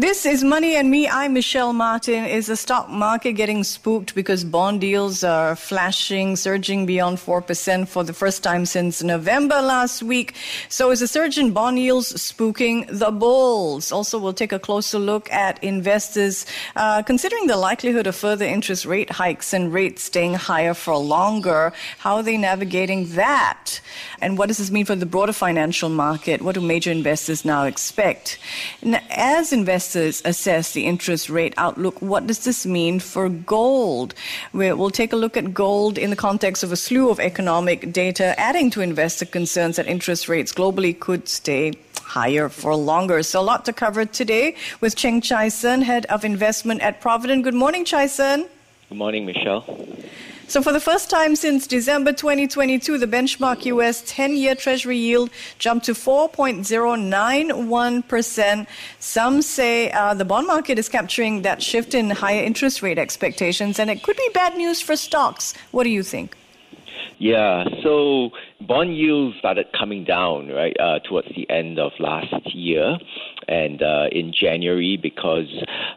This is Money and Me. I'm Michelle Martin. Is the stock market getting spooked because bond deals are flashing, surging beyond 4% for the first time since November last week? So is the surge in bond yields spooking the bulls? Also, we'll take a closer look at investors uh, considering the likelihood of further interest rate hikes and rates staying higher for longer. How are they navigating that? And what does this mean for the broader financial market? What do major investors now expect? As investors, investors assess the interest rate outlook, what does this mean for gold? We'll take a look at gold in the context of a slew of economic data, adding to investor concerns that interest rates globally could stay higher for longer. So a lot to cover today with Cheng Chai Sun, Head of Investment at Providend. Good morning, Chai Sun. Good morning, Michelle. So, for the first time since December 2022, the benchmark US 10 year Treasury yield jumped to 4.091%. Some say uh, the bond market is capturing that shift in higher interest rate expectations, and it could be bad news for stocks. What do you think? Yeah, so bond yields started coming down right uh, towards the end of last year, and uh, in January because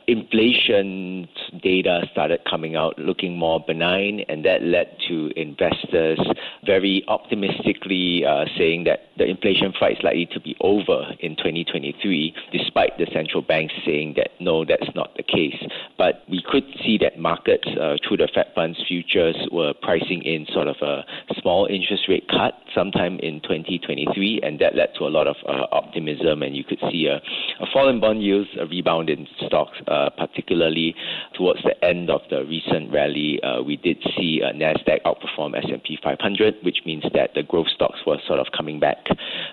inflation data started coming out looking more benign, and that led to investors very optimistically uh, saying that the inflation fight is likely to be over in 2023, despite the central banks saying that no, that's not the case. But we could see that markets uh, through the Fed funds futures were pricing in sort of a small interest rate cut got sometime in 2023, and that led to a lot of uh, optimism, and you could see a, a fall in bond yields, a rebound in stocks, uh, particularly towards the end of the recent rally. Uh, we did see uh, Nasdaq outperform S&P 500, which means that the growth stocks were sort of coming back.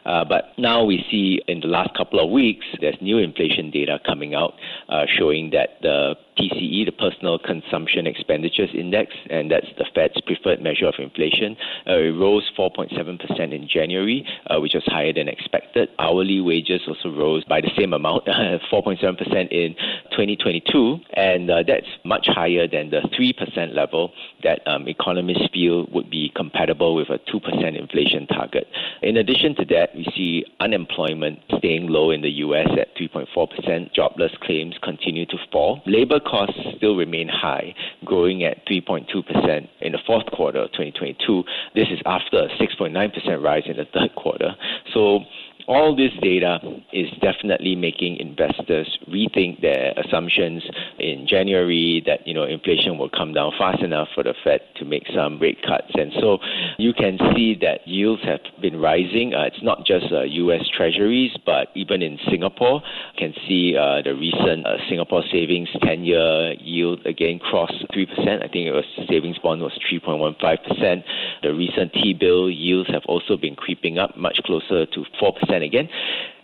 Uh, but now we see in the last couple of weeks, there's new inflation data coming out uh, showing that the PCE, the Personal Consumption Expenditures Index, and that's the Fed's preferred measure of inflation. It rose 4.7% in January, uh, which was higher than expected. Hourly wages also rose by the same amount, 4.7% in 2022, and uh, that's much higher than the 3% level that um, economists feel would be compatible with a 2% inflation target. In addition to that, we see unemployment staying low in the U.S. at 3.4%. Jobless claims continue to fall. Labor costs still remain high, growing at 3.2% in the fourth quarter of 2022. This is after a 6.9% rise in the third quarter. So all this data is definitely making investors rethink their assumptions in January that you know inflation will come down fast enough for the Fed to make some rate cuts, and so you can see that yields have been rising. Uh, it's not just uh, U.S. Treasuries, but even in Singapore, you can see uh, the recent uh, Singapore savings 10-year yield again crossed three percent. I think it was savings bond was 3.15 percent. The recent T-bill yields have also been creeping up much closer to four percent again.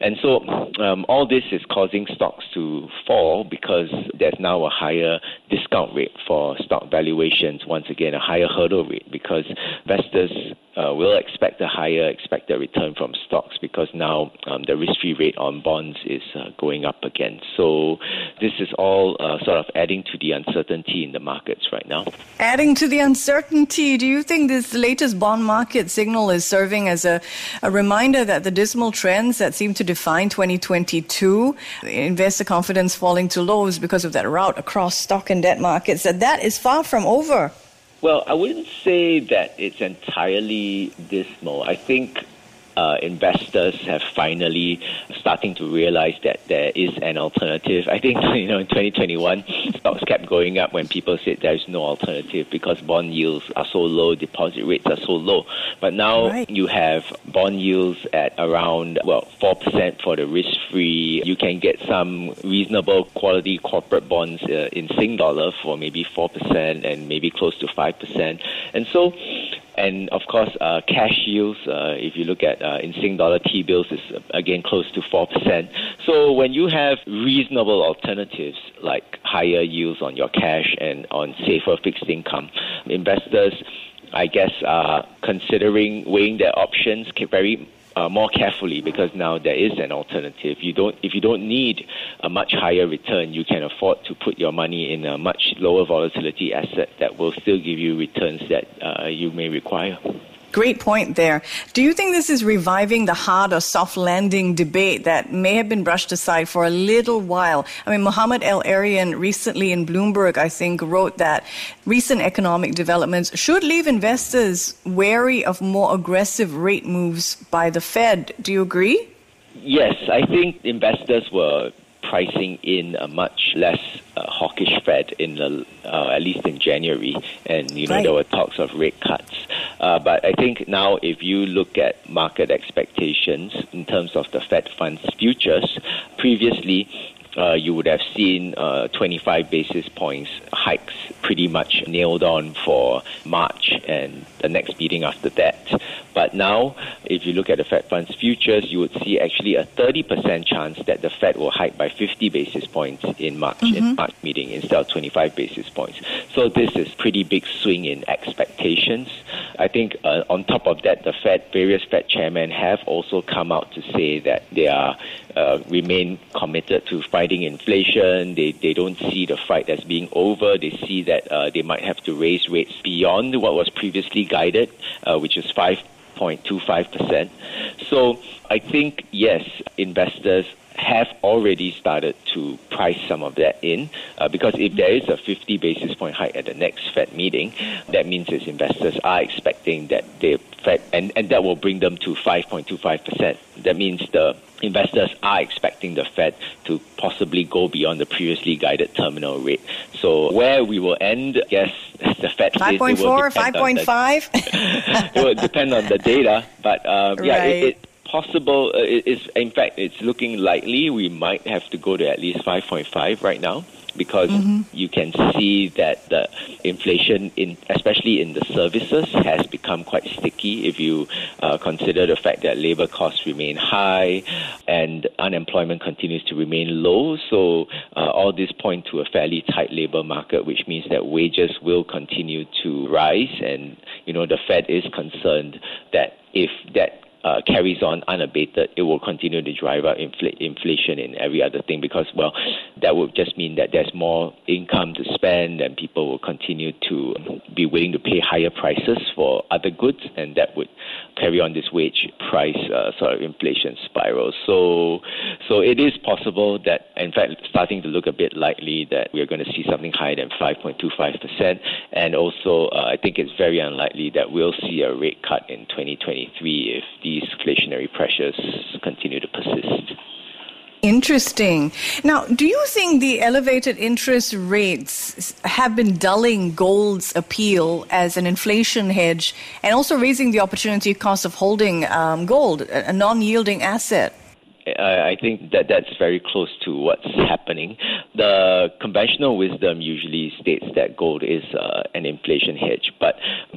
And so um, all this is causing stocks to fall because there's now a higher discount rate for stock valuations. Once again, a higher hurdle rate because investors uh, will expect a higher expected return from stocks because now um, the risk-free rate on bonds is uh, going up again. So this is all uh, sort of adding to the uncertainty in the markets right now. Adding to the uncertainty, do you think this latest bond market signal is serving as a, a reminder that the dismal trends that seem to define 2022, investor confidence falling to lows because of that rout across stock and debt markets, that that is far from over? Well, I wouldn't say that it's entirely dismal. I think uh, investors have finally starting to realize that there is an alternative. I think you know in 2021 stocks kept going up when people said there is no alternative because bond yields are so low, deposit rates are so low. But now right. you have bond yields at around well four percent for the risk-free. You can get some reasonable quality corporate bonds uh, in Sing dollar for maybe four percent and maybe close to five percent. And so and of course, uh, cash yields, uh, if you look at uh, in Sing dollar T bills, is uh, again close to 4%. So when you have reasonable alternatives like higher yields on your cash and on safer fixed income, investors, I guess, are considering weighing their options very uh, more carefully because now there is an alternative. You don't, if you don't need a much higher return, you can afford to put your money in a much lower volatility asset that will still give you returns that uh, you may require. Great point there. Do you think this is reviving the hard or soft landing debate that may have been brushed aside for a little while? I mean, Mohamed El-Erian recently in Bloomberg, I think, wrote that recent economic developments should leave investors wary of more aggressive rate moves by the Fed. Do you agree? Yes, I think investors were pricing in a much less uh, hawkish Fed in the, uh, at least in January, and you know right. there were talks of rate cuts. Uh, but I think now, if you look at market expectations in terms of the Fed funds futures, previously uh, you would have seen uh, 25 basis points hikes pretty much nailed on for March and the next meeting after that. But now, if you look at the Fed funds futures, you would see actually a 30% chance that the Fed will hike by 50 basis points in March mm-hmm. in March meeting instead of 25 basis points. So this is pretty big swing in expectations. I think uh, on top of that, the Fed, various Fed chairmen have also come out to say that they are uh, remain committed to fighting inflation. They they don't see the fight as being over. They see that uh, they might have to raise rates beyond what was previously guided, uh, which is five point two five percent. So I think yes, investors have already started to price some of that in uh, because if there is a 50 basis point hike at the next Fed meeting, that means its investors are expecting that the Fed and, and that will bring them to 5.25%. That means the investors are expecting the Fed to possibly go beyond the previously guided terminal rate. So where we will end, yes, the Fed 5.4, 5.5. it will depend on the data, but um, yeah, right. it, it possible. Uh, in fact, it's looking likely we might have to go to at least 5.5 right now because mm-hmm. you can see that the inflation in especially in the services has become quite sticky if you uh, consider the fact that labor costs remain high and unemployment continues to remain low so uh, all this point to a fairly tight labor market which means that wages will continue to rise and you know the Fed is concerned that if that uh, carries on unabated, it will continue to drive up infl- inflation and every other thing because, well, that would just mean that there's more income to spend and people will continue to be willing to pay higher prices for other goods, and that would carry on this wage price uh, sort of inflation spiral. So, so it is possible that, in fact, starting to look a bit likely that we are going to see something higher than 5.25%, and also uh, I think it's very unlikely that we'll see a rate cut in 2023 if these inflationary pressures continue to persist. Interesting. Now, do you think the elevated interest rates have been dulling gold's appeal as an inflation hedge and also raising the opportunity cost of holding um, gold, a non yielding asset? I think that that's very close to what's happening. The conventional wisdom usually states that gold is uh, an inflation hedge, but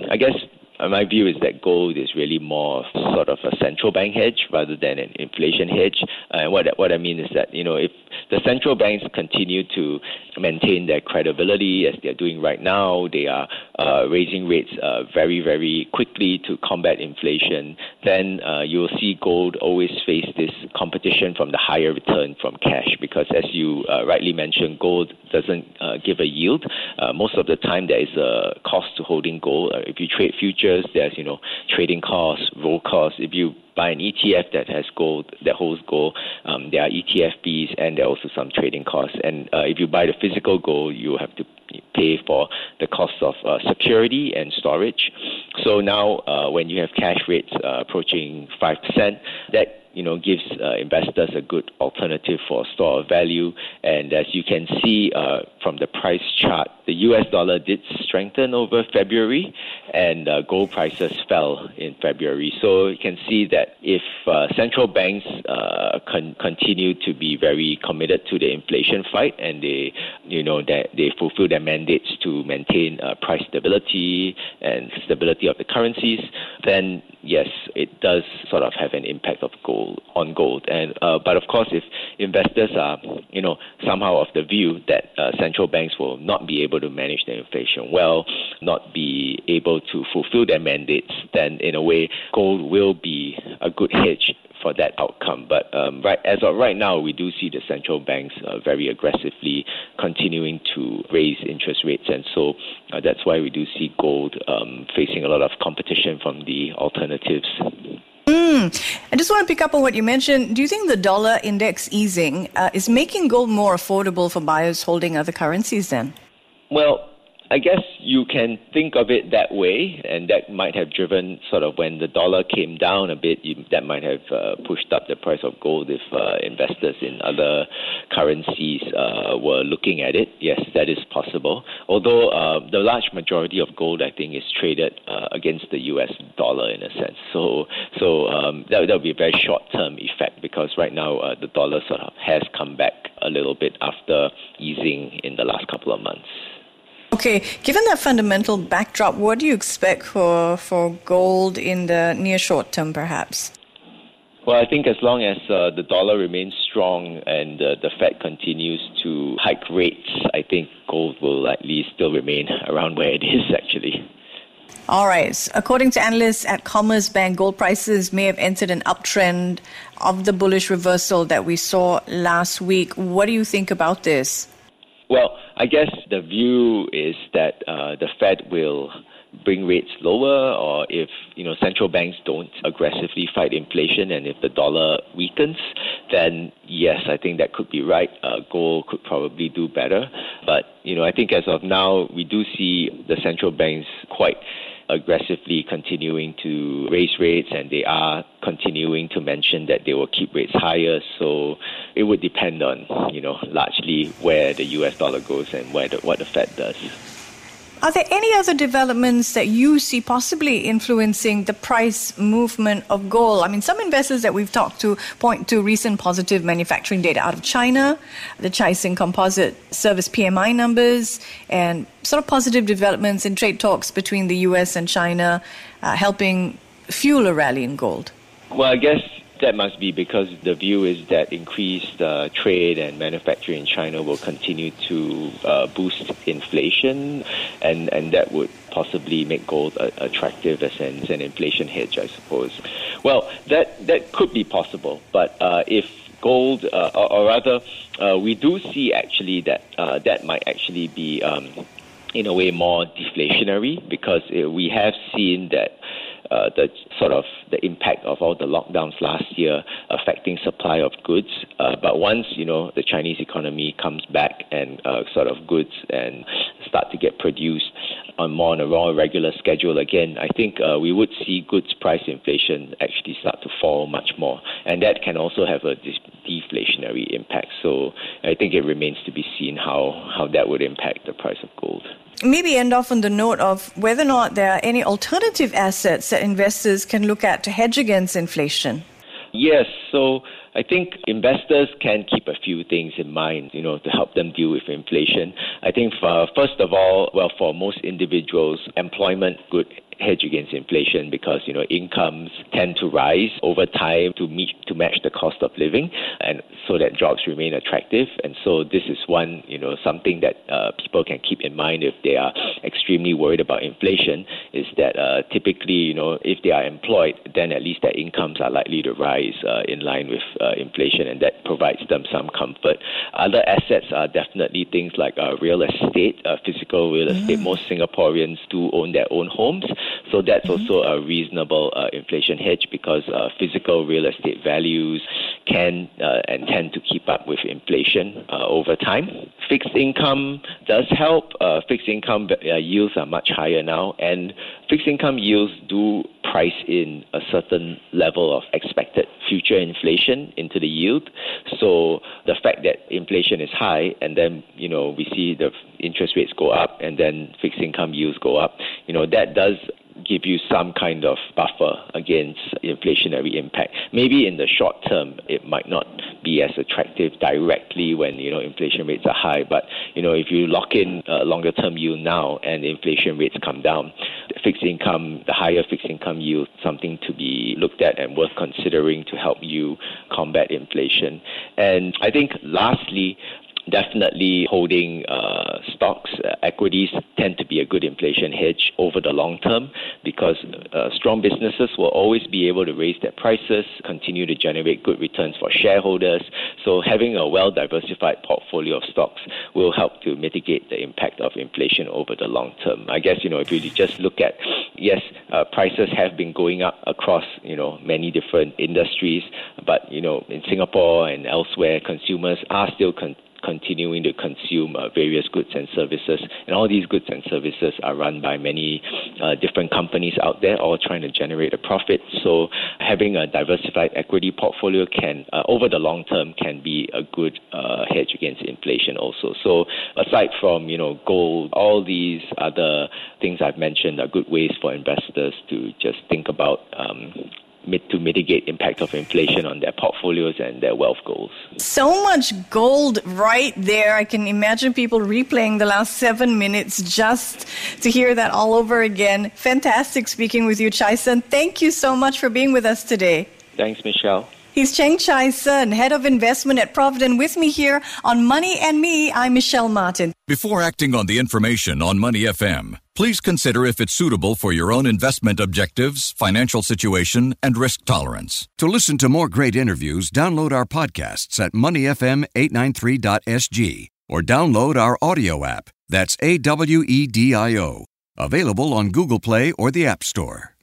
I guess my view is that gold is really more sort of a central bank hedge rather than an inflation hedge. Uh, and what what I mean is that you know if the central banks continue to maintain their credibility as they're doing right now, they are uh, raising rates uh, very very quickly to combat inflation. Then uh, you will see gold always face this competition from the higher return from cash because as you uh, rightly mentioned, gold doesn't give a yield. most of the time there is a cost to holding gold. if you trade futures futures, there's you know trading costs, roll costs. If you buy an ETF that has gold, that holds gold, um, there are ETF fees and there are also some trading costs. And uh, if you buy the physical gold, you have to pay for the cost of uh, security and storage. So now, uh, when you have cash rates uh, approaching five percent, that you know, gives uh, investors a good alternative for store of value. And as you can see uh, from the price chart, the US dollar did strengthen over February, and uh, gold prices fell in February. So you can see that if uh, central banks uh, con- continue to be very committed to the inflation fight, and they, you know, that they fulfill their mandates to maintain uh, price stability and stability of the currencies, then yes, it does sort of have an impact of gold on gold. And uh, but of course, if investors are you know somehow of the view that uh, central banks will not be able to manage the inflation well, not be able to fulfill their mandates, then in a way, gold will be a good hedge for that outcome. But um, right as of right now, we do see the central banks uh, very aggressively continuing to raise interest rates, and so uh, that's why we do see gold um, facing a lot of competition from the alternatives. Mm. I just want to pick up on what you mentioned. Do you think the dollar index easing uh, is making gold more affordable for buyers holding other currencies then? Well, I guess you can think of it that way, and that might have driven sort of when the dollar came down a bit, you, that might have uh, pushed up the price of gold if uh, investors in other currencies uh, were looking at it. Yes, that is possible. Although uh, the large majority of gold, I think, is traded uh, against the U.S. dollar in a sense. So, so um, that that would be a very short-term effect because right now uh, the dollar sort of has come back a little bit after easing in the last couple of months. Okay, given that fundamental backdrop, what do you expect for, for gold in the near short term, perhaps? Well, I think as long as uh, the dollar remains strong and uh, the Fed continues to hike rates, I think gold will likely still remain around where it is actually. All right. According to analysts at Commerzbank, gold prices may have entered an uptrend of the bullish reversal that we saw last week. What do you think about this? Well, I guess the view is that uh, the Fed will bring rates lower, or if you know central banks don't aggressively fight inflation, and if the dollar weakens, then yes, I think that could be right. Uh, gold could probably do better, but you know I think as of now we do see the central banks quite aggressively continuing to raise rates and they are continuing to mention that they will keep rates higher. So it would depend on, you know, largely where the US dollar goes and where the, what the Fed does. Are there any other developments that you see possibly influencing the price movement of gold? I mean, some investors that we've talked to point to recent positive manufacturing data out of China, the Caixin Composite Service PMI numbers, and sort of positive developments in trade talks between the US and China, uh, helping fuel a rally in gold. Well, I guess that must be because the view is that increased uh, trade and manufacturing in China will continue to uh, boost inflation, and, and that would possibly make gold attractive as an, as an inflation hedge, I suppose. Well, that, that could be possible, but uh, if gold, uh, or, or, rather, uh, we do see actually that that might actually be, um, in a way, more deflationary because we have seen that uh, the sort of the impact of all the lockdowns last year affecting supply of goods. Uh, but once you know the Chinese economy comes back and uh, sort of goods and start to get produced on more on a more regular schedule again, I think uh, we would see goods price inflation actually start to fall much more, and that can also have a deflationary impact. So I think it remains to be seen how how that would impact the price of gold maybe end off on the note of whether or not there are any alternative assets that investors can look at to hedge against inflation. Yes, so I think investors can keep a few things in mind, you know, to help them deal with inflation. I think for, first of all, well, for most individuals, employment could hedge against inflation because you know incomes tend to rise over time to meet to match the cost of living, and so that jobs remain attractive. And so this is one you know something that uh, people can keep in mind if they are extremely worried about inflation. Is that uh, typically you know if they are employed, then at least their incomes are likely to rise uh, in line with uh, inflation, and that provides them some comfort. Other assets are definitely things like uh, real estate, uh, physical real estate. Mm. Most Singaporeans do own their own homes. So that's mm-hmm. also a reasonable uh, inflation hedge because uh, physical real estate values can uh, and tend to keep up with inflation uh, over time. Fixed income does help. Uh, fixed income uh, yields are much higher now, and fixed income yields do price in a certain level of expected future inflation into the yield. So the fact that inflation is high and then, you know, we see the interest rates go up and then fixed income yields go up, you know, that does give you some kind of buffer against inflationary impact. Maybe in the short term, it might not be as attractive directly when you know inflation rates are high. But you know, if you lock in a longer term yield now and inflation rates come down, fixed income, the higher fixed income yield, something to be looked at and worth considering to help you combat inflation. And I think lastly, definitely holding uh, stocks, uh, equities tend to be a good inflation hedge over the long term because uh, strong businesses will always be able to raise their prices, continue to generate good returns for shareholders. So having a well diversified portfolio of stocks will help to mitigate the impact of inflation over the long term. I guess, you know, if you just look at, yes, uh, prices have been going up across, you know, many different industries, but, you know, in Singapore and elsewhere, consumers are still con- continuing to consume uh, various goods and services. And all these goods and services are run by many uh, different companies out there, all trying to generate a profit. So having a diversified equity portfolio can, uh, over the long term, can be a good uh, hedge against inflation also. So aside from you know gold, all these other things I've mentioned are good ways for investors to just think about. Um, to mitigate impact of inflation on their portfolios and their wealth goals. So much gold right there. I can imagine people replaying the last seven minutes just to hear that all over again. Fantastic speaking with you, Chai Sun. Thank you so much for being with us today. Thanks, Michelle. He's Cheng Chai Sun, Head of Investment at Providend, with me here on Money and Me. I'm Michelle Martin. Before acting on the information on Money FM, please consider if it's suitable for your own investment objectives, financial situation, and risk tolerance. To listen to more great interviews, download our podcasts at moneyfm893.sg or download our audio app. That's A W E D I O. Available on Google Play or the App Store.